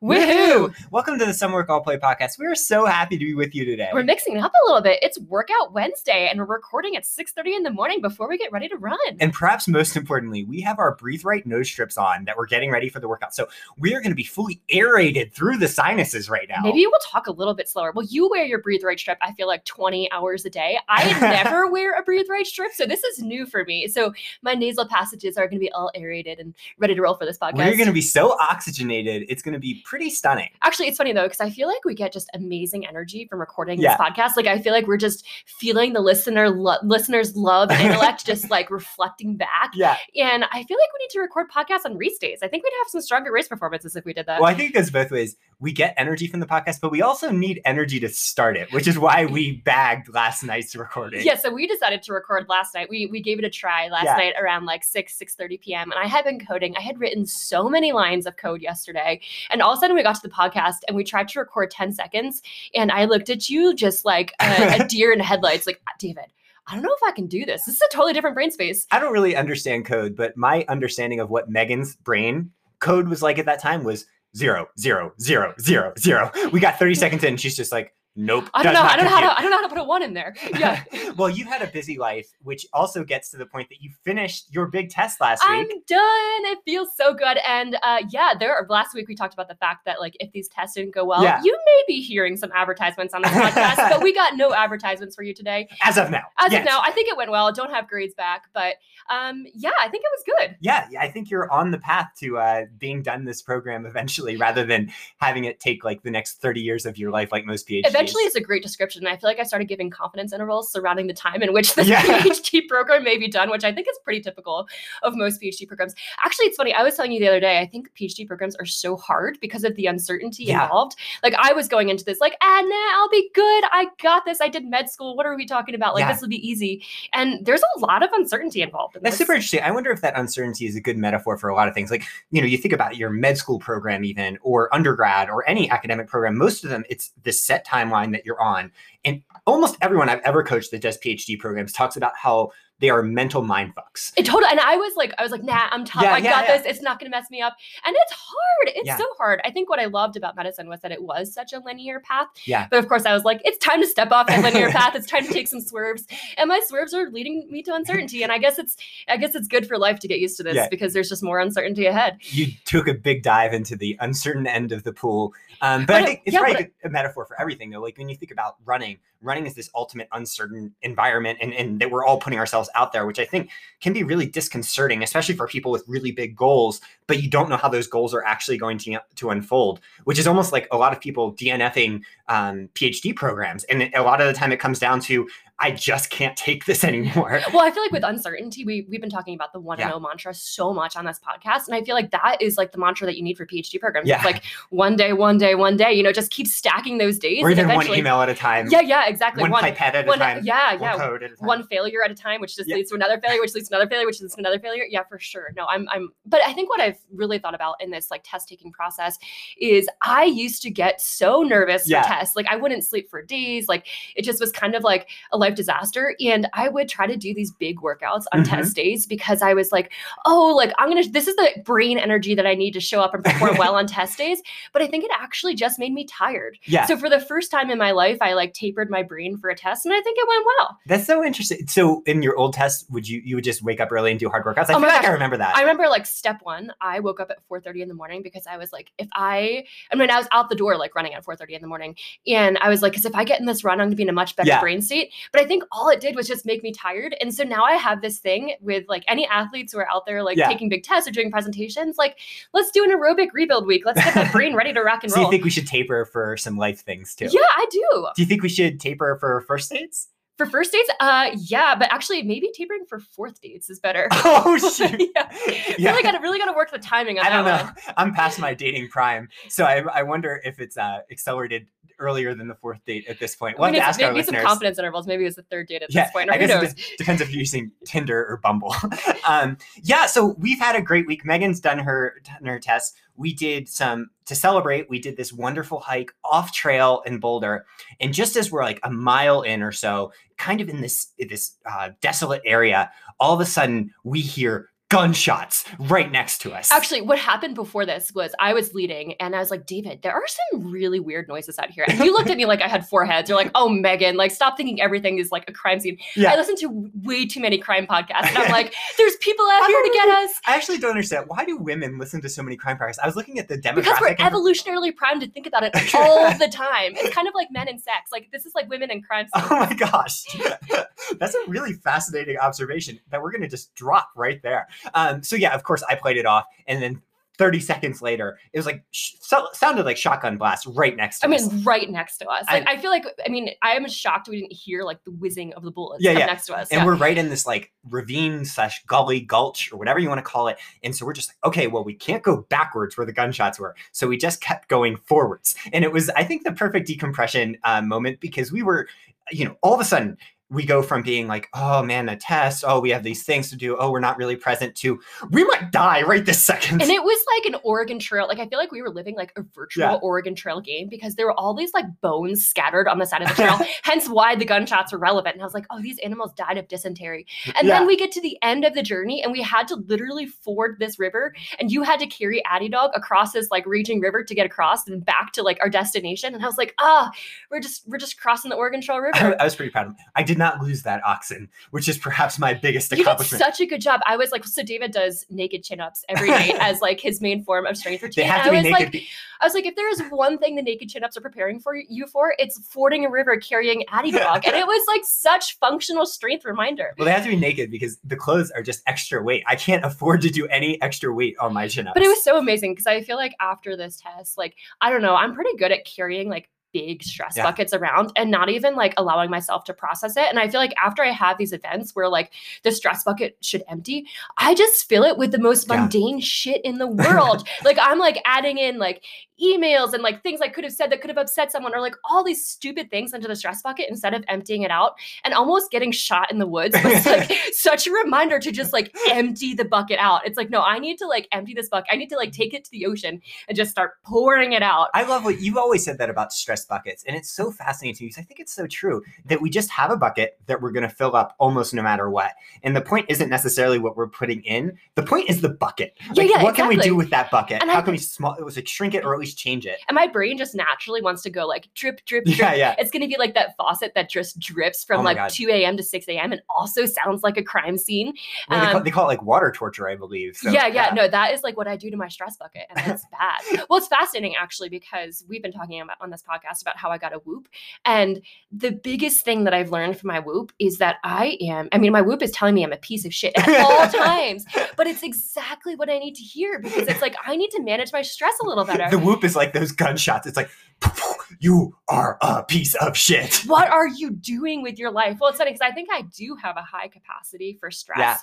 Woohoo! Welcome to the Some Work All Play podcast. We're so happy to be with you today. We're mixing it up a little bit. It's Workout Wednesday, and we're recording at 6:30 in the morning before we get ready to run. and perhaps most importantly, we have our Breathe Right nose strips on that we're getting ready for the workout. So we are going to be fully aerated through the sinuses right now. Maybe we'll talk a little bit slower. Well, you wear your Breathe Right strip, I feel like 20 hours a day. I never wear a Breathe Right strip, so this is new for me. So my nasal passages are going to be all aerated and ready to roll for this podcast. We're going to be so oxygenated, it's going to be pretty stunning. Actually, it's funny though, because I feel like we get just amazing energy from recording Yeah. this podcast. Like I feel like we're just feeling the listener lo- listeners' love and intellect just like reflecting back. Yeah. And I feel like we need to record podcasts on race days. I think we'd have some stronger race performances if we did that. Well, I think it goes both ways. We get energy from the podcast, but we also need energy to start it, which is why we bagged last night's recording. Yeah, so we decided to record last night. We we gave it a try last Yeah. night around like 6, 6 30 p.m. And I had been coding. I had written so many lines of code yesterday. And all of a sudden we got to the podcast and we tried to record 10 seconds. And I looked at you just like a, a deer in headlights, like, David, I don't know if I can do this. This is a totally different brain space. I don't really understand code, but my understanding of what Megan's brain code was like at that time was zero, zero, zero, zero, zero. We got 30 seconds in, and she's just like, nope. I don't know. I don't know how to I don't know how to put a one in there. Yeah. well, you had a busy life, which also gets to the point that you finished your big test last week. I'm done. It feels so good. And uh, yeah, there last week we talked about the fact that like if these tests didn't go well, Yeah. you may be hearing some advertisements on this podcast, but we got no advertisements for you today. As of now. As yes. of now, I think it went well. Don't have grades back, but um, yeah, I think it was good. Yeah, yeah, I think you're on the path to uh, being done this program eventually, rather than having it take like the next 30 years of your life, like most PhDs. Eventually, it's a great description. I feel like I started giving confidence intervals surrounding the time in which the Yeah. PhD program may be done, which I think is pretty typical of most PhD programs. Actually, it's funny. I was telling you the other day, I think PhD programs are so hard because of the uncertainty Yeah. involved. Like, I was going into this, like, ah, nah, I'll be good. I got this. I did med school. What are we talking about? Like, Yeah. this will be easy. And there's a lot of uncertainty involved. In That's this. super interesting. I wonder if that uncertainty is a good metaphor for a lot of things. Like, you know, you think about your med school program, even, or undergrad, or any academic program, most of them, it's this set timeline that you're on. And almost everyone I've ever coached that does PhD programs talks about how they are mental mind fucks. It totally, and I was like, I was like, nah, I'm tough. Yeah, I yeah, got yeah. this. It's not going to mess me up. And it's hard. It's so hard. I think what I loved about medicine was that it was such a linear path. Yeah. But of course, I was like, it's time to step off that linear path. It's time to take some swerves. And my swerves are leading me to uncertainty. And I guess it's, I guess it's good for life to get used to this because there's just more uncertainty ahead. You took a big dive into the uncertain end of the pool. Um, but But I think it's probably a a metaphor for everything, though. Like when you think about running, running is this ultimate uncertain environment, and, and that we're all putting ourselves out there, which I think can be really disconcerting, especially for people with really big goals, but you don't know how those goals are actually going to, to unfold, which is almost like a lot of people DNFing um, PhD programs. And a lot of the time it comes down to, I just can't take this anymore. Well, I feel like with uncertainty, we we've been talking about the one and Yeah. oh mantra so much on this podcast, and I feel like that is like the mantra that you need for PhD programs. Yeah. It's like one day, one day, one day. You know, just keep stacking those days. or even one email at a time, Yeah, yeah, exactly. one, One, pipette at a one- time, yeah, one yeah. a time. One failure at a time, which just Yeah. leads to another failure, which leads to another failure, which leads to another failure. Yeah, for sure. No, I'm, I'm. But I think what I've really thought about in this like test taking process is I used to get so nervous Yeah. for tests. Like I wouldn't sleep for days. Like it just was kind of like a life disaster. And I would try to do these big workouts on Mhm. test days because I was like, oh, like I'm gonna. This is the brain energy that I need to show up and perform well on test days. But I think it actually just made me tired. yeah. So for the first time in my life, I like tapered my brain for a test, and I think it went well. That's so interesting. So in your old test, would you you would just wake up early and do hard workouts? I Oh feel like I remember that. I remember like step one, I woke up at 4:30 in the morning because I was like, if I, I mean, I was out the door like running at 4:30 in the morning, and I was like, because if I get in this run, I'm gonna be in a much better Yeah. brain state. But I think all it did was just make me tired, and so now I have this thing with like any athletes who are out there like Yeah. taking big tests or doing presentations, like let's do an aerobic rebuild week. Let's get that brain ready to rock and roll. so you think we should taper for some life things too? yeah, I do. Do you think we should taper for first dates? For first dates, uh, yeah, but actually, maybe tapering for fourth dates is better. Oh shoot! yeah. Yeah. Really gotta really gotta work the timing on I don't know. one. I'm past my dating prime, so I, I wonder if it's uh, accelerated earlier than the fourth date at this point. We'll I mean, have to ask our maybe some confidence intervals. Maybe it was the third date at Yeah, this point, I guess it knows? de- depends if you're using Tinder or Bumble. um, yeah, so we've had a great week. Megan's done her done her tests. We did some to celebrate. We did this wonderful hike off trail in Boulder, and just as we're like a mile in or so, kind of in this this uh, desolate area, all of a sudden we hear gunshots right next to us. Actually, what happened before this was I was leading and I was like, David, there are some really weird noises out here. And you looked at me like I had four heads. You're like, oh, Megan, like, stop thinking everything is like a crime scene. Yeah. I listen to way too many crime podcasts. And I'm like, there's people out here to get us. I actually don't understand why do women listen to so many crime podcasts. I was looking at the demographic. Because we're evolutionarily primed to think about it all the time. It's kind of like men and sex. Like, this is like women and crime scenes. Oh my gosh. That's a really fascinating observation that we're going to just drop right there. Um, so, yeah, of course, I played it off. And then 30 seconds later, it was like, sh- so, sounded like shotgun blast right next to I us. I mean, right next to us. Like, I, feel like, I mean, I am shocked we didn't hear like the whizzing of the bullets Yeah, yeah. next to us. and yeah. we're right in this like ravine slash gully gulch or whatever you want to call it and so we're just like okay well we can't go backwards where the gunshots were so we just kept going forwards and it was i think the perfect decompression uh, moment because we were you know all of a sudden we go from being like oh man a test oh we have these things to do oh we're not really present to we might die right this second And it was like an Oregon Trail. Like I feel like we were living like a virtual Yeah. Oregon Trail game because there were all these like bones scattered on the side of the trail. hence why the gunshots were relevant. And I was like, oh, these animals died of dysentery. And Yeah. then we get to the end of the journey and we had to literally ford this river. And you had to carry Addie Dog across this like raging river to get across and back to like our destination. And I was like, ah, we're just we're just crossing the Oregon Trail River. I was pretty proud of him i did not lose that oxen which is perhaps my biggest You did accomplishment such a good job. I was like, so David does naked chin ups every night as like his main form of strength they routine. have And to be I was naked like, I was like, if there is one thing the naked chin ups are preparing for you for, it's fording a river carrying Addie Dog. and it was like such functional strength reminder. Well, they have to be naked because the clothes are just extra weight. I can't afford to do any extra weight on my chin ups. But it was so amazing because I feel like after this test, like, I don't know, I'm pretty good at carrying like big stress Yeah. buckets around and not even like allowing myself to process it. And I feel like after I have these events where like the stress bucket should empty, I just fill it with the most Yeah. mundane shit in the world. like I'm like adding in like emails and like things I could have said that could have upset someone or like all these stupid things into the stress bucket instead of emptying it out and almost getting shot in the woods was like such a reminder to just like empty the bucket out. It's like, no, I need to like empty this bucket. I need to like take it to the ocean and just start pouring it out. I love what you've always said that about stress buckets. And it's so fascinating to me because I think it's so true that we just have a bucket that we're going to fill up almost no matter what. And the point isn't necessarily what we're putting in, the point is the bucket. Yeah, Like, yeah, what can we do with that bucket? And How I can we small, it was like shrink it or at least change it? And my brain just naturally wants to go like drip, drip, drip. Yeah, yeah. It's gonna be like that faucet that just drips from Oh like God. 2 a.m. to 6 a.m. and also sounds like a crime scene. Well, they, call, Um, they call it like water torture, I believe. So, yeah, yeah, no, that is like what I do to my stress bucket, and it's bad. Well, it's fascinating actually because we've been talking about on this podcast about how I got a whoop, and the biggest thing that I've learned from my whoop is that I am. I mean, my whoop is telling me I'm a piece of shit at all times, but it's exactly what I need to hear because it's like I need to manage my stress a little better. The whoop is like those gunshots. It's like, you are a piece of shit. what are you doing with your life? Well, it's funny because I think I do have a high capacity for stress. Yeah.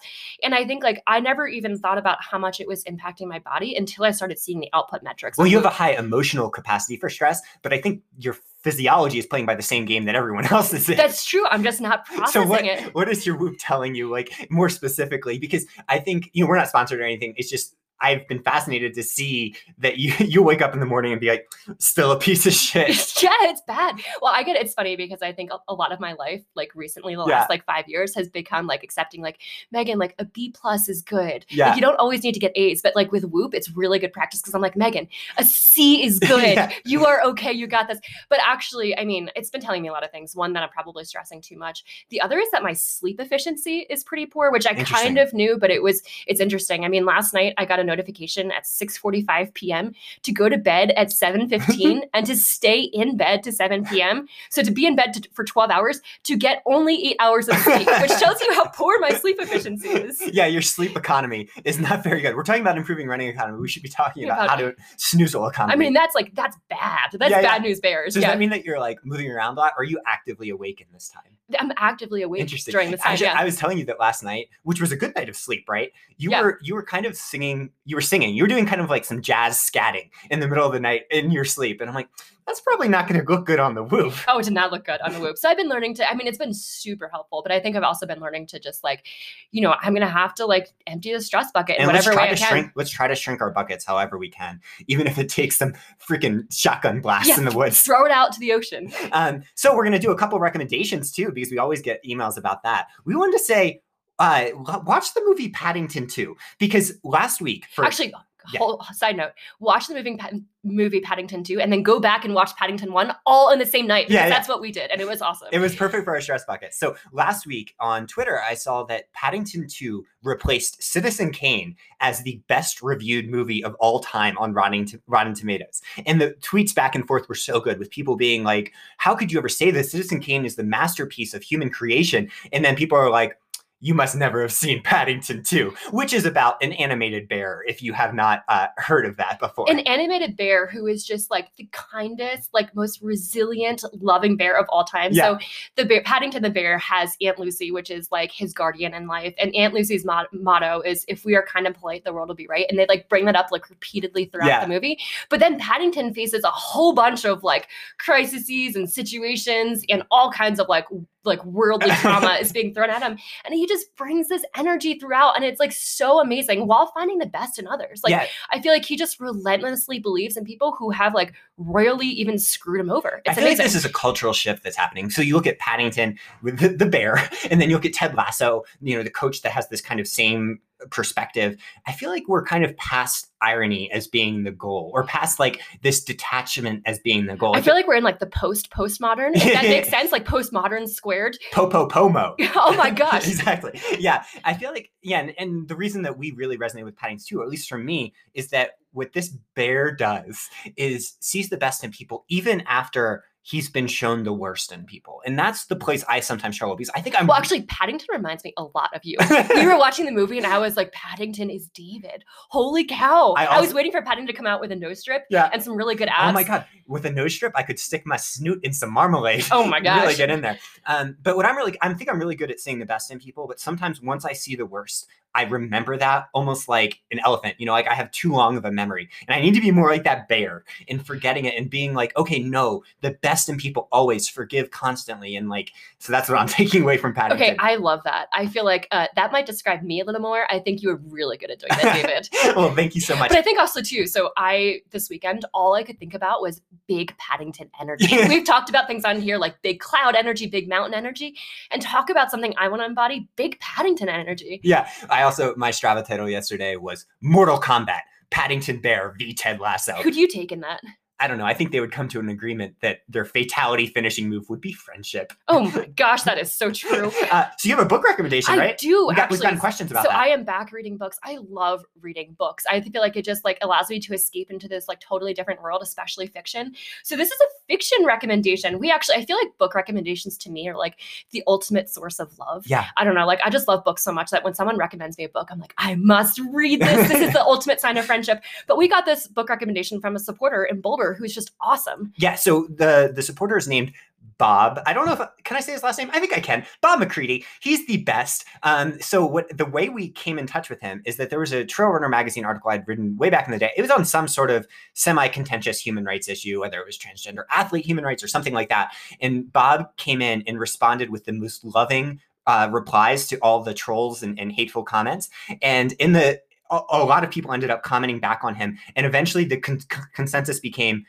And I think like I never even thought about how much it was impacting my body until I started seeing the output metrics. Well, you have a high emotional capacity for stress, but I think your physiology is playing by the same game that everyone else is in. That's true. I'm just not processing so what, it. what is your whoop telling you like more specifically because i think you know we're not sponsored or anything it's just i've been fascinated to see that you you wake up in the morning and be like still a piece of shit yeah, it's bad. Well, I get it. it's funny because I think a, a lot of my life, like recently, the Yeah. last like five years, has become like accepting like Megan, like a B plus is good. Yeah. Like, you don't always need to get A's, but like with Whoop, it's really good practice because I'm like Megan, a C is good. Yeah. You are okay. You got this. But actually, I mean, it's been telling me a lot of things. One that I'm probably stressing too much. The other is that my sleep efficiency is pretty poor, which I kind of knew, but it was it's interesting. I mean, last night I got a notification at 6:45 p.m. to go to bed at 7:15 and to stay in bed to 7 p.m. So to be in bed to, for 12 hours to get only eight hours of sleep, which tells you how poor my sleep efficiency is. yeah your sleep economy is not very good we're talking about improving running economy we should be talking Yeah, about how to snoozle economy I mean, that's like that's bad. That's Yeah, yeah. bad news bears. does yeah, that mean that you're like moving around a lot or are you actively awake in this time I'm actively awake Interesting. during this time. Actually, yeah. I was telling you that last night, which was a good night of sleep, right? You Yeah. were you were kind of singing. You were singing. You were doing kind of like some jazz scatting in the middle of the night in your sleep, and I'm like, that's probably not going to look good on the whoop. Oh, it did not look good on the whoop. So I've been learning to, I mean, it's been super helpful, but I think I've also been learning to just like, you know, I'm going to have to like empty the stress bucket in And let's whatever try way I to can. shrink. Let's try to shrink our buckets however we can, even if it takes some freaking shotgun blasts Yeah. in the woods. Throw it out to the ocean. Um, so we're going to do a couple recommendations too, because we always get emails about that. We wanted to say, uh, watch the movie Paddington 2 because last week for Actually, Yeah. whole, side note: watch the movie, Pad- movie Paddington two, and then go back and watch Paddington one all in the same night. Yeah, yeah. that's what we did, and it was awesome. It was perfect for our stress bucket. So last week on Twitter, I saw that Paddington 2 replaced Citizen Kane as the best reviewed movie of all time on Rotten, to- Rotten Tomatoes. And the tweets back and forth were so good with people being like, How could you ever say this? Citizen Kane is the masterpiece of human creation. And then people are like, you must never have seen Paddington 2, which is about an animated bear, if you have not uh, heard of that before. an animated bear who is just like the kindest, like most resilient, loving bear of all time. Yeah. So the bear, Paddington the bear has Aunt Lucy, which is like his guardian in life, and Aunt Lucy's mot- motto is "If we are kind and polite, the world will be right." And they like bring that up like repeatedly throughout Yeah. the movie. But then Paddington faces a whole bunch of like crises and situations and all kinds of like like worldly trauma is being thrown at him and he just brings this energy throughout and it's like so amazing while finding the best in others like yeah, I feel like he just relentlessly believes in people who have like royally even screwed him over. I It's feel amazing. like this is a cultural shift that's happening. So you look at Paddington with the, the bear, and then you look at Ted Lasso, you know, the coach that has this kind of same perspective. I feel like we're kind of past irony as being the goal, or past like this detachment as being the goal. I feel like we're in like the post postmodern. If that makes sense, like postmodern squared. popo pomo. oh my gosh. exactly. Yeah. I feel like, yeah. And, and the reason that we really resonate with Paddington 2, or at least for me, is that what this bear does is sees the best in people, even after he's been shown the worst in people. And that's the place I sometimes struggle because I think I'm Well, actually, Paddington reminds me a lot of you. we were watching the movie and I was like, Paddington is David. Holy cow. I I, was waiting for Paddington to come out with a nose strip yeah. and some really good abs. Oh my god! With a nose strip, I could stick my snoot in some marmalade. Oh my God. really get in there. Um, but what I'm really, I think I'm really good at seeing the best in people. But sometimes once I see the worst, I remember that almost like an elephant. You know, like I have too long of a memory, and I need to be more like that bear in forgetting it and being like, okay, no, the best in people always forgive constantly, and like, so that's what I'm taking away from Paddington. Okay, I love that. I feel like uh, that might describe me a little more. I think you were really good at doing that, David. well, thank you so much. But I think also too. So I this weekend, all I could think about was big Paddington energy. We've talked about things on here like big cloud energy, big mountain energy, and talk about something I want to embody: big Paddington energy. Yeah, I also my Strava title yesterday was Mortal Kombat. Paddington Bear v Ted Lasso. Who'd you take in that? I don't know. I think they would come to an agreement that their fatality finishing move would be friendship. Oh my gosh, that is so true. Uh, so you have a book recommendation, I right? do We got, actually. we've gotten questions about so that. So I am back reading books. I love reading books. I feel like it just like allows me to escape into this like totally different world, especially fiction. So this is a fiction recommendation. We actually I feel like book recommendations to me are like the ultimate source of love. yeah. I don't know, like I just love books so much that when someone recommends me a book, I'm like, I must read this. This is the ultimate sign of friendship. But we got this book recommendation from a supporter in Boulder who's just awesome. Yeah. So the the supporter is named Bob. I don't know if can I say his last name. I think I can. Bob McCready. He's the best. Um, so what the way we came in touch with him is that there was a Trail Runner magazine article I'd written way back in the day. It was on some sort of semi-contentious human rights issue, whether it was transgender athlete human rights or something like that. And Bob came in and responded with the most loving uh, replies to all the trolls and, and hateful comments. And in the a, a lot of people ended up commenting back on him, and eventually the con- con- consensus became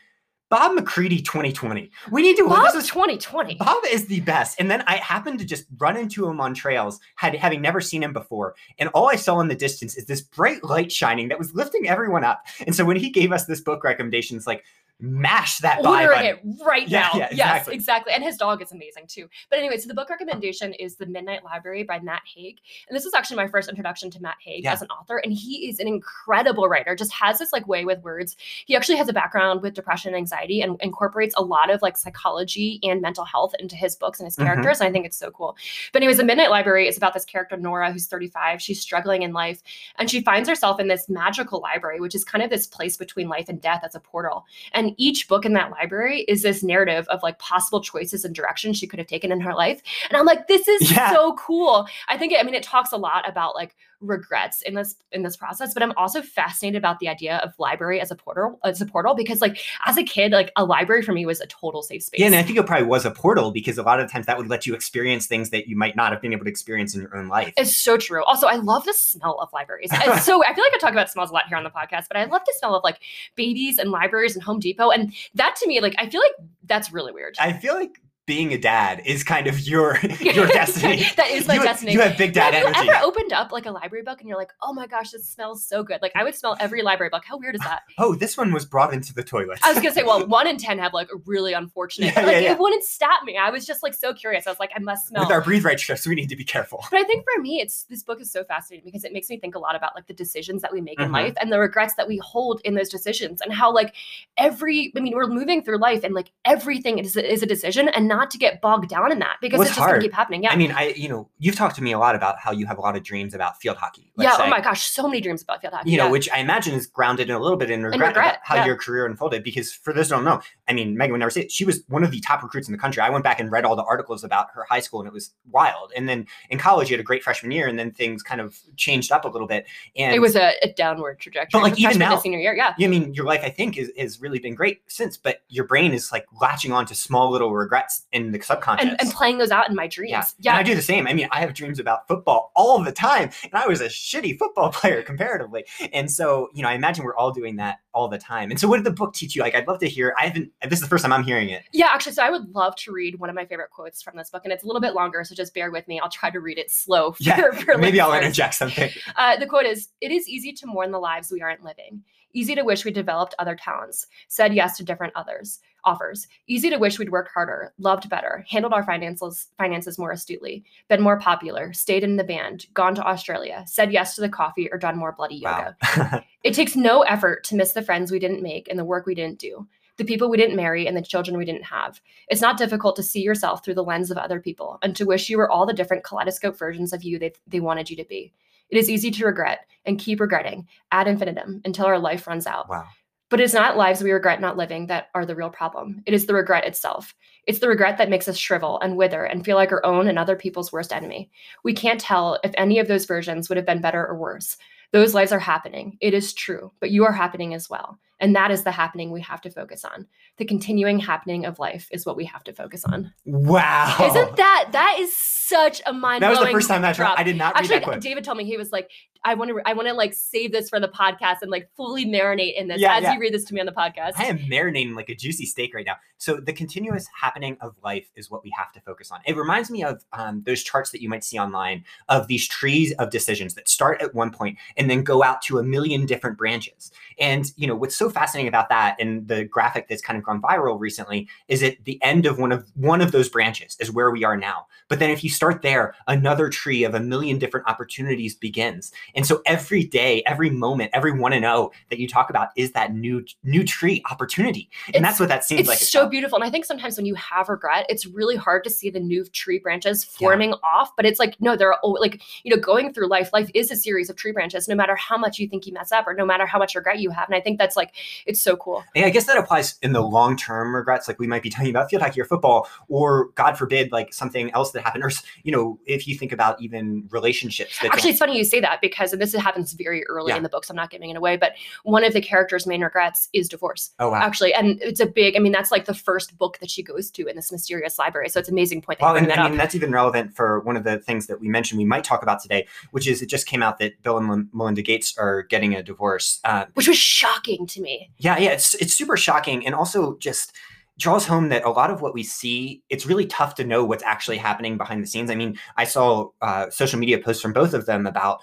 Bob McCready 2020. We need to. Bob this is 2020. Bob is the best. And then I happened to just run into him on trails, had having never seen him before. And all I saw in the distance is this bright light shining that was lifting everyone up. And so when he gave us this book recommendation, it's like, mash that ordering it right Yeah, now. yeah, Yes, exactly. exactly. And his dog is amazing too. But anyway, so the book recommendation is The Midnight Library by Matt Haig. And this was actually my first introduction to Matt Haig Yeah. as an author. And he is an incredible writer, just has this like way with words. He actually has a background with depression and anxiety and incorporates a lot of like psychology and mental health into his books and his Mhm. characters. And I think it's so cool. But anyways, The Midnight Library is about this character, Nora, who's 35. She's struggling in life and she finds herself in this magical library, which is kind of this place between life and death as a portal. And each book in that library is this narrative of like possible choices and directions she could have taken in her life. And I'm like, this is Yeah. so cool. I think, it, I mean, it talks a lot about like regrets in this in this process, but I'm also fascinated about the idea of library as a portal as a portal because like as a kid, like a library for me was a total safe space. Yeah, and I think it probably was a portal because a lot of times that would let you experience things that you might not have been able to experience in your own life. It's so true. Also, I love the smell of libraries. It's so I feel like I talk about smells a lot here on the podcast, but I love the smell of like babies and libraries and Home Depot. And that to me, like I feel like that's really weird. I feel like being a dad is kind of your your destiny. that is my you, destiny. You have big dad have energy. you ever opened up like a library book and you're like, oh my gosh, this smells so good? Like I would smell every library book. How weird is that? oh, this one was brought into the toilet. I was gonna say, well, one in ten have like a really unfortunate. Yeah, like yeah, yeah. it wouldn't stop me. I was just like so curious. I was like, I must smell. With our breathe right strips, we need to be careful. But I think for me, it's this book is so fascinating because it makes me think a lot about like the decisions that we make Mhm. in life and the regrets that we hold in those decisions and how like every I mean we're moving through life and like everything is, is a decision and not to get bogged down in that because Well, it's it's just gonna hard. keep happening. Yeah. I mean, I you know, you've talked to me a lot about how you have a lot of dreams about field hockey. yeah. let's Oh my gosh, so many dreams about field hockey. you know, which I imagine is grounded in a little bit in regret, regret, how yeah. your career unfolded. Because for those who don't know, I mean, Megan would never say it. She was one of the top recruits in the country. I went back and read all the articles about her high school, and it was wild. And then in college, you had a great freshman year, and then things kind of changed up a little bit. And it was a, a downward trajectory. But like, even now- senior year, yeah. I mean, your life, I think, is has really been great since. But your brain is like latching on to small little regrets in the subconscious. And, and playing those out in my dreams. Yeah. Yeah. And I do the same. I mean, I have dreams about football all the time, and I was a shitty football player comparatively. And so, you know, I imagine we're all doing that all the time. And so, what did the book teach you? Like, I'd love to hear. I haven't. This is the first time I'm hearing it. Yeah, actually, so I would love to read one of my favorite quotes from this book, and it's a little bit longer, so just bear with me. I'll try to read it slow. For, Yeah, for Maybe I'll interject something. Uh, the quote is It is easy to mourn the lives we aren't living. Easy to wish we developed other talents, said yes to different others offers. Easy to wish we'd worked harder, loved better, handled our finances finances more astutely, been more popular, stayed in the band, gone to Australia, said yes to the coffee, or done more bloody yoga. Wow. It takes no effort to miss the friends we didn't make and the work we didn't do, the people we didn't marry and the children we didn't have. It's not difficult to see yourself through the lens of other people and to wish you were all the different kaleidoscope versions of you they, they wanted you to be. It is easy to regret and keep regretting ad infinitum until our life runs out. wow. But it's not lives we regret not living that are the real problem. It is the regret itself. It's the regret that makes us shrivel and wither and feel like our own and other people's worst enemy. We can't tell if any of those versions would have been better or worse. Those lives are happening. It is true, but you are happening as well. And that is the happening we have to focus on. The continuing happening of life is what we have to focus on. Wow. Isn't that that is such a mind that was the first time that drop. I did not read Actually. David told me he was like, I want to, I want to like save this for the podcast and like fully marinate in this Yeah, as yeah. you read this to me on the podcast. I am marinating like a juicy steak right now. So the continuous happening of life is what we have to focus on. It reminds me of um, those charts that you might see online of these trees of decisions that start at one point and then go out to a million different branches. And you know what's so fascinating about that, and the graphic that's kind of gone viral recently, is at the end of one of one of those branches is where we are now. But then if you start there, another tree of a million different opportunities begins. And so every day, every moment, every one and oh that you talk about is that new new tree opportunity. And It's- that's what that seems it's like. It's so beautiful. And I think sometimes when you have regret, it's really hard to see the new tree branches forming off. But it's like, no, they're all like, you know, going through life, life is a series of tree branches, no matter how much you think you mess up or no matter how much regret you have. And I think that's like, it's so cool. Yeah, I guess that applies in the long term regrets. Like we might be talking about field hockey or football, or God forbid, like something else that happened. Or you know, if you think about even relationships that Actually, it's funny you say that because, and this happens very early Yeah. in the books, I'm not giving it away, but one of the character's main regrets is divorce. oh wow. Actually, and it's a big, I mean, that's like the first book that she goes to in this mysterious library. So it's an amazing point Well, and that I up. mean that's even relevant for one of the things that we mentioned we might talk about today, which is it just came out that Bill and Melinda Gates are getting a divorce. Uh, which was shocking to me. yeah, yeah, it's it's super shocking, and also just draws home that a lot of what we see, it's really tough to know what's actually happening behind the scenes. I mean, I saw uh, social media posts from both of them about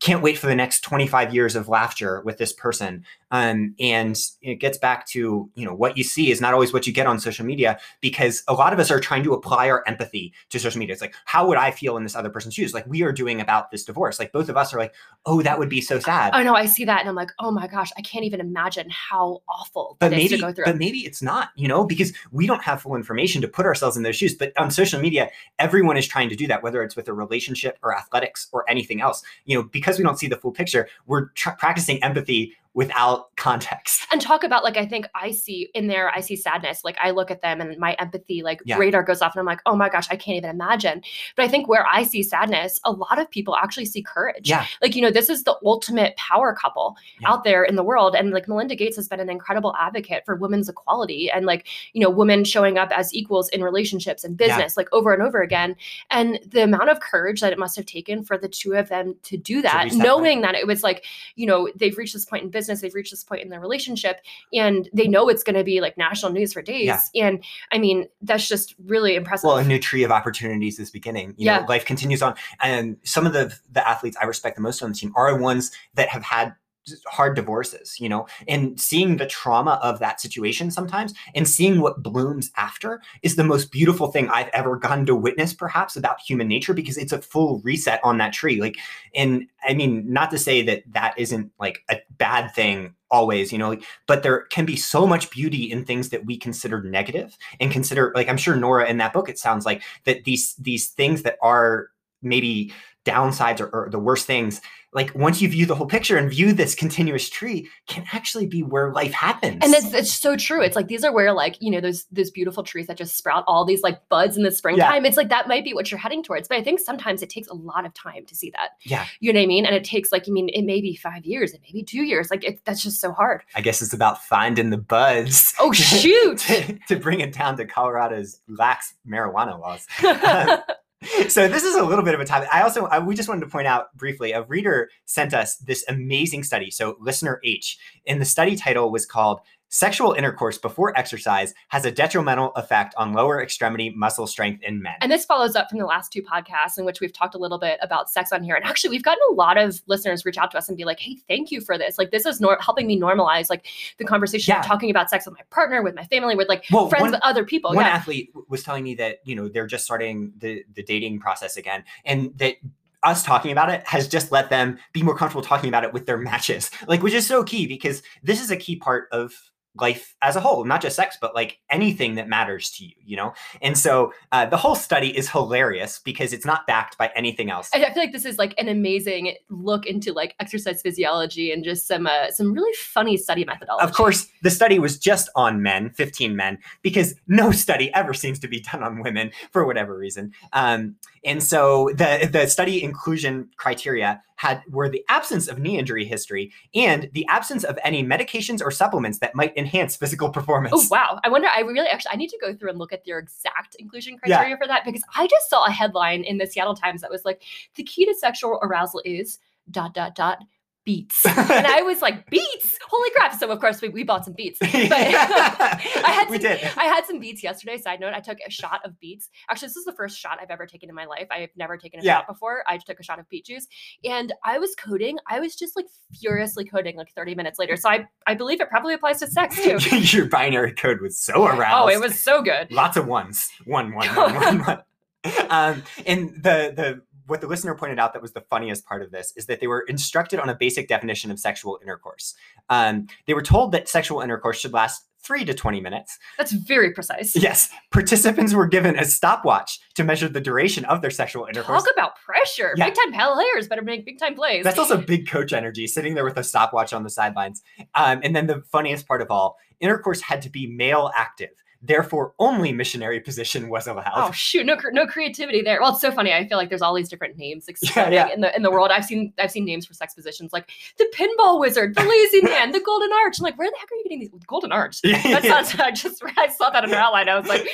can't wait for the next 25 years of laughter with this person. Um, and it gets back to you know what you see is not always what you get on social media because a lot of us are trying to apply our empathy to social media. It's like how would i feel in this other person's shoes? Like we are doing about this divorce. Like both of us are like oh that would be so sad. I know I see that and I'm like, oh my gosh, I can't even imagine how awful but that is maybe to go through. but maybe it's not you know because we don't have full information to put ourselves in those shoes. But on social media everyone is trying to do that whether it's with a relationship or athletics or anything else. You know because we don't see the full picture we're tr- practicing empathy without context. And talk about like I think I see in there I see sadness. Like I look at them and my empathy like Yeah. radar goes off and I'm like oh my gosh I can't even imagine. But I think where I see sadness a lot of people actually see courage. Yeah. Like you know this is the ultimate power couple Yeah. out there in the world. And like Melinda Gates has been an incredible advocate for women's equality and like you know women showing up as equals in relationships and Yeah. business like over and over again. And the amount of courage that it must have taken for the two of them to do that knowing that it was like you know they've reached this point in business, they've reached this point in their relationship, and they know it's going to be like national news for days. Yeah. And I mean, that's just really impressive. well, a new tree of opportunities is beginning. You Yeah. know, life continues on, and some of the the athletes I respect the most on the team are ones that have had hard divorces. You know, and seeing the trauma of that situation sometimes, and seeing what blooms after, is the most beautiful thing I've ever gotten to witness, perhaps about human nature, because it's a full reset on that tree. Like, and I mean, not to say that that isn't like a bad thing always you know like, but there can be so much beauty in things that we consider negative and consider like i'm sure nora in that book it sounds like that these these things that are maybe downsides or, or the worst things like once you view the whole picture and view this continuous tree can actually be where life happens and it's, it's so true. It's like these are where like you know those those beautiful trees that just sprout all these like buds in the springtime. It's like that might be what you're heading towards, but I think sometimes it takes a lot of time to see that. yeah You know what I mean? And it takes like I mean it may be five years, it may be two years. Like it, that's just so hard. i guess it's about finding the buds Oh shoot! to, to bring it down to colorado's lax marijuana laws um, so this is a little bit of a topic. I also I, we just wanted to point out briefly. A reader sent us this amazing study. So listener H, and the study title was called "Sexual Intercourse Before Exercise Has a Detrimental Effect on Lower Extremity Muscle Strength in Men." And this follows up from the last two podcasts in which we've talked a little bit about sex on here. And actually, we've gotten a lot of listeners reach out to us and be like, "Hey, thank you for this. Like, this is nor- helping me normalize like the conversation Yeah. of talking about sex with my partner, with my family, with like Well, friends, one- with other people." One yeah. athlete was telling me that you know they're just starting the the dating process again, and that us talking about it has just let them be more comfortable talking about it with their matches, like which is so key because this is a key part of life as a whole not just sex but like anything that matters to you you know and so uh, the whole study is hilarious because it's not backed by anything else I feel like this is like an amazing look into like exercise physiology and just some uh, some really funny study methodology. Of course, the study was just on men, 15 men, because no study ever seems to be done on women for whatever reason. Um, and so the the study inclusion criteria had were the absence of knee injury history and the absence of any medications or supplements that might enhance physical performance. Oh wow! I wonder. I really actually I need to go through and look at their exact inclusion Yeah. criteria for that because I just saw a headline in the Seattle Times that was like the key to sexual arousal is dot dot dot beets, and I was like beets! Holy crap! So of course we, we bought some beets. But I had we some, did. I had some beets yesterday. Side note: I took a shot of beets. Actually, this is the first shot I've ever taken in my life. I have never taken a Yeah. shot before. I took a shot of beet juice, and I was coding. I was just like furiously coding like 30 minutes later. So I I believe it probably applies to sex too. Your binary code was so aroused. Oh, it was so good. lots of ones one one one one one um and the the what the listener pointed out that was the funniest part of this is that they were instructed on a basic definition of sexual intercourse um they were told that sexual intercourse should last three to 20 minutes That's very precise. yes participants were given a stopwatch to measure the duration of their sexual intercourse Talk about pressure. Yeah. Big time players better make big time plays. That's also big coach energy, sitting there with a stopwatch on the sidelines. Um, and then the funniest part of all, intercourse had to be male active. Therefore, only missionary position was allowed. Oh shoot! No, no creativity there. Well, it's so funny. I feel like there's all these different names exploding yeah. in the in the world. I've seen I've seen names for sex positions like the pinball wizard, the lazy man, the golden arch. I'm like, where the heck are you getting these golden arch? That sounds. I just I saw that in her outline. I was like,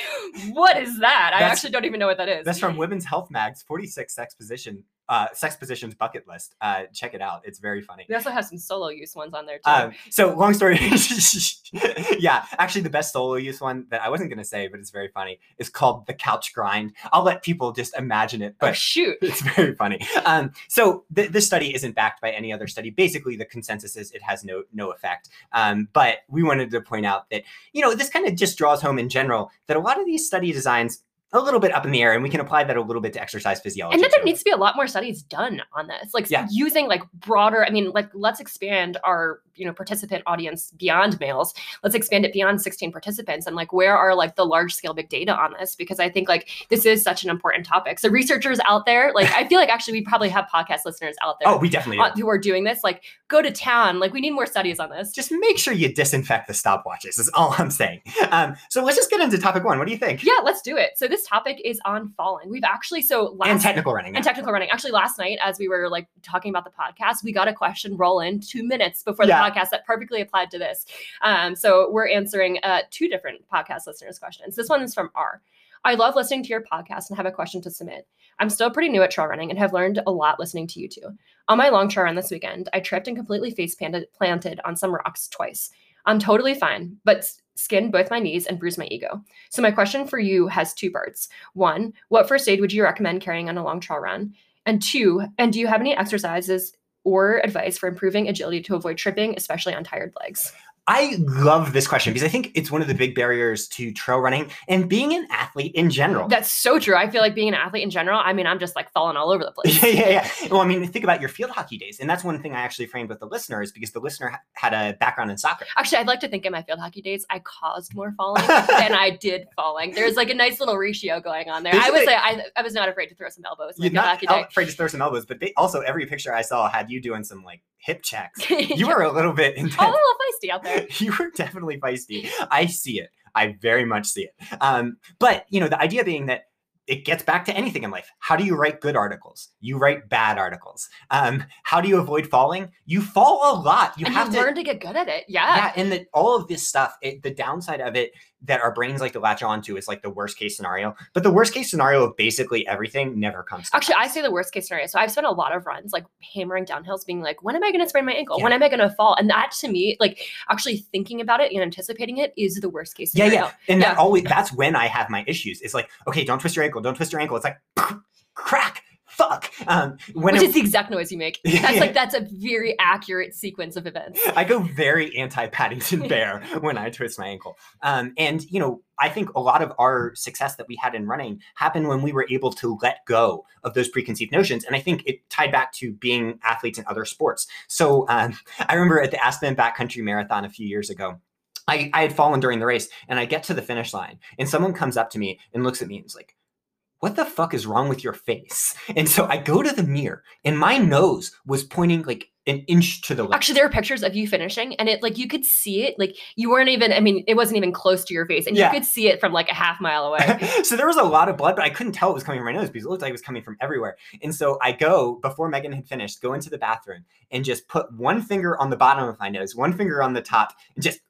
what is that? I actually don't even know what that is. That's from Women's Health Mag's 46 sex position, uh, sex positions bucket list. Uh, check it out. It's very funny. We also have some solo use ones on there too. Um, so long story, yeah, actually the best solo use one that I wasn't gonna say, but it's very funny, is called the couch grind. I'll let people just imagine it, oh but shoot! it's very funny. Um, so th- this study isn't backed by any other study. Basically, the consensus is it has no no effect. Um, but we wanted to point out that you know this kind of just draws home in general that a lot of these study designs a little bit up in the air, and we can apply that a little bit to exercise physiology. and that there needs to be a lot more studies done on this like Yeah. using like broader i mean like let's expand our you know participant audience beyond males let's expand it beyond 16 participants and like where are like the large scale big data on this because i think like this is such an important topic so researchers out there like i feel like actually we probably have podcast listeners out there oh, we definitely do. uh, who are doing this like go to town like we need more studies on this just make sure you disinfect the stopwatches. Is all I'm saying. Um, so let's just get into topic one. What do you think? yeah let's do it so this topic is on falling we've actually so last and technical running. and technical running. Actually, last night, as we were like talking about the podcast, we got a question roll in two minutes before the Yeah. podcast that perfectly applied to this. Um, so we're answering uh, two different podcast listeners' questions. This one is from R. I love listening to your podcast and have a question to submit. I'm still pretty new at trail running and have learned a lot listening to you two. On my long trail run this weekend, I tripped and completely face planted on some rocks twice. I'm totally fine, but skinned both my knees and bruised my ego. So my question for you has two parts. One, what first aid would you recommend carrying on a long trail run? And two, and do you have any exercises or advice for improving agility to avoid tripping, especially on tired legs? I love this question because I think it's one of the big barriers to trail running and being an athlete in general. That's so true. I feel like being an athlete in general, I mean, I'm just like falling all over the place. yeah, yeah, yeah. Well, I mean, think about your field hockey days, and that's one thing I actually framed with the listeners because the listener ha- had a background in soccer. Actually, I'd like to think in my field hockey days, I caused more falling than I did falling. There's like a nice little ratio going on there. I was like, I, I was not afraid to throw some elbows. You're not afraid to throw some elbows, but they, also every picture I saw had you doing some like hip checks. You were a little bit a intense. little feisty out there. you were definitely feisty. I see it. I very much see it. Um, but you know, the idea being that it gets back to anything in life. How do you write good articles? You write bad articles. Um, how do you avoid falling? You fall a lot. You and have you to learn to get good at it. Yeah. yeah, and that all of this stuff, it, the downside of it that our brains like to latch onto is like the worst case scenario. But the worst case scenario of basically everything never comes. To Actually, I say the worst case scenario. So I've spent a lot of runs like hammering downhills, being like, when am I going to sprain my ankle? When am I going to fall? And that to me, like actually thinking about it and anticipating it is the worst case yeah, scenario. yeah, and that always that's when I have my issues. It's like, okay, don't twist your ankle, don't twist your ankle. It's like crack, fuck. Um, when Which it- is the exact noise you make. That's like that's a very accurate sequence of events. I go very anti Paddington Bear when I twist my ankle. Um, and, you know, I think a lot of our success that we had in running happened when we were able to let go of those preconceived notions. And I think it tied back to being athletes in other sports. So um, I remember at the Aspen Backcountry Marathon a few years ago. I, I had fallen during the race and I get to the finish line and someone comes up to me and looks at me and is like, what the fuck is wrong with your face? And so I go to the mirror and my nose was pointing like an inch to the left. Actually, there are pictures of you finishing, and it like you could see it. Like you weren't even. I mean, it wasn't even close to your face, and Yeah. you could see it from like a half mile away. so there was a lot of blood, but I couldn't tell it was coming from my nose because it looked like it was coming from everywhere. And so I go before Megan had finished, go into the bathroom and just put one finger on the bottom of my nose, one finger on the top, and just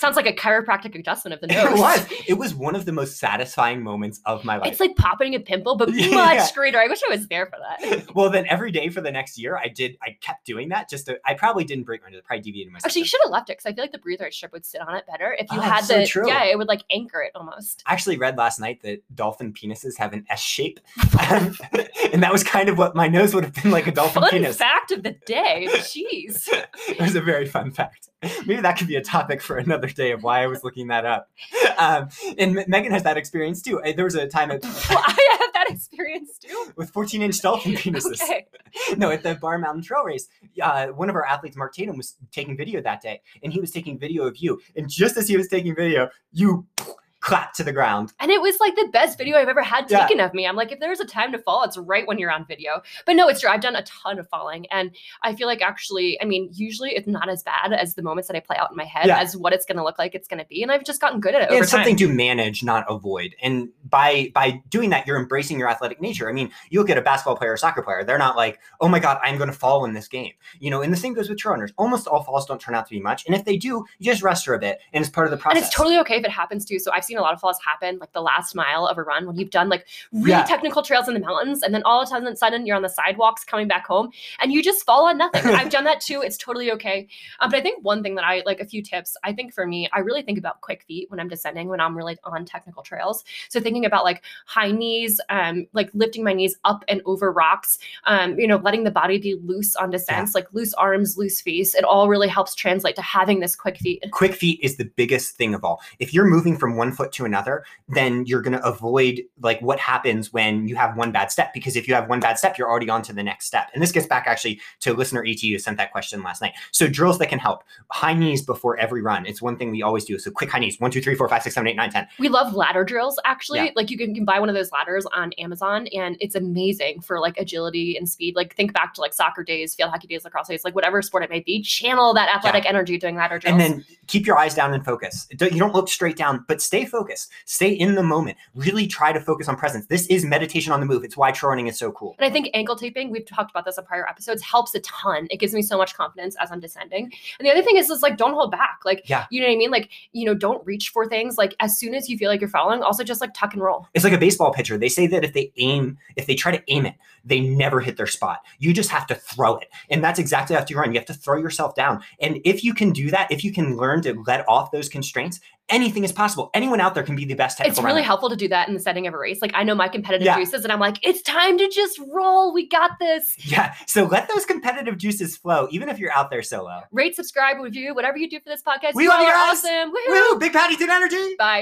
Sounds like a chiropractic adjustment of the nose. it was. It was one of the most satisfying moments of my life. It's like popping a pimple, but Yeah. much greater. I wish I was there for that. well, then every day for the next year, I did. I kept doing that. Just to, I probably didn't break my nose. I Probably deviated my. Actually, you should have left it because I feel like the breather strip would sit on it better if you Oh, had that's so the. true. Yeah, it would like anchor it almost. I actually read last night that dolphin penises have an S shape, and that was kind of what my nose would have been like a dolphin Fun penis. fact of the day. Jeez. it was a very fun fact. Maybe that could be a topic for another day of why I was looking that up. Um, and M- Megan has that experience too. There was a time at, Well, I have that experience too. with 14 inch dolphin penises. Okay. No, at the Bar Mountain Trail Race, uh, one of our athletes, Mark Tatum, was taking video that day, and he was taking video of you. And just as he was taking video, you clapped to the ground. And it was like the best video I've ever had Yeah. taken of me. I'm like, if there's a time to fall, it's right when you're on video. But no, it's true. I've done a ton of falling. And I feel like actually, I mean, usually it's not as bad as the moments that I play out in my head Yeah. as what it's going to look like it's going to be. And I've just gotten good at it over it's something to manage, not avoid. And by by doing that, you're embracing your athletic nature. I mean, you look at a basketball player or soccer player; they're not like, "Oh my God, I'm going to fall in this game." You know, and the same goes with runners. Almost all falls don't turn out to be much, and if they do, you just rest for a bit, and it's part of the process. And it's totally okay if it happens too. So I've seen a lot of falls happen, like the last mile of a run when you've done like really Yeah. technical trails in the mountains, and then all of a sudden you're on the sidewalks coming back home, and you just fall on nothing. I've done that too. It's totally okay. Um, but I think one thing that I like a few tips. I think for me, I really think about quick feet when I'm descending when I'm really on technical trails. So thinking about like high knees, um, like lifting my knees up and over rocks, um, you know, letting the body be loose on descents, like loose arms, loose face. It all really helps translate to having this quick feet. quick feet is the biggest thing of all. If you're moving from one foot to another, then you're going to avoid like what happens when you have one bad step because if you have one bad step, you're already on to the next step. And this gets back actually to listener ETU who sent that question last night. So drills that can help. High knees before every run. It's one thing we always do. So quick high knees. One, two, three, four, five, six, seven, eight, nine, ten. We love ladder drills actually. Yeah. Like you can, you can buy one of those ladders on Amazon and it's amazing for like agility and speed. Like think back to like soccer days, field hockey days, lacrosse days, like whatever sport it may be, channel that athletic energy doing ladder drills. And then keep your eyes down and focus. You don't look straight down, but stay focused, stay in the moment, really try to focus on presence. This is meditation on the move. It's why running is so cool. And I think ankle taping, we've talked about this in prior episodes, helps a ton. It gives me so much confidence as I'm descending. And the other thing is, is like, don't hold back. Like, Yeah. you know what I mean? Like, you know, don't reach for things. Like, as soon as you feel like you're falling, also just like tuck and roll. It's like a baseball pitcher. They say that if they aim, if they try to aim it, they never hit their spot. You just have to throw it. And that's exactly how you run. You have to throw yourself down. And if you can do that, if you can learn to let off those constraints, anything is possible. Anyone out there can be the best technical It's really runner. helpful to do that in the setting of a race. Like, I know my competitive Yeah. juices, and I'm like, it's time to just roll. We got this. Yeah. So let those competitive juices flow, even if you're out there solo. Rate, subscribe, review, whatever you do for this podcast. We you love you guys. awesome. Woohoo. Woo! Big Paddington energy. Bye.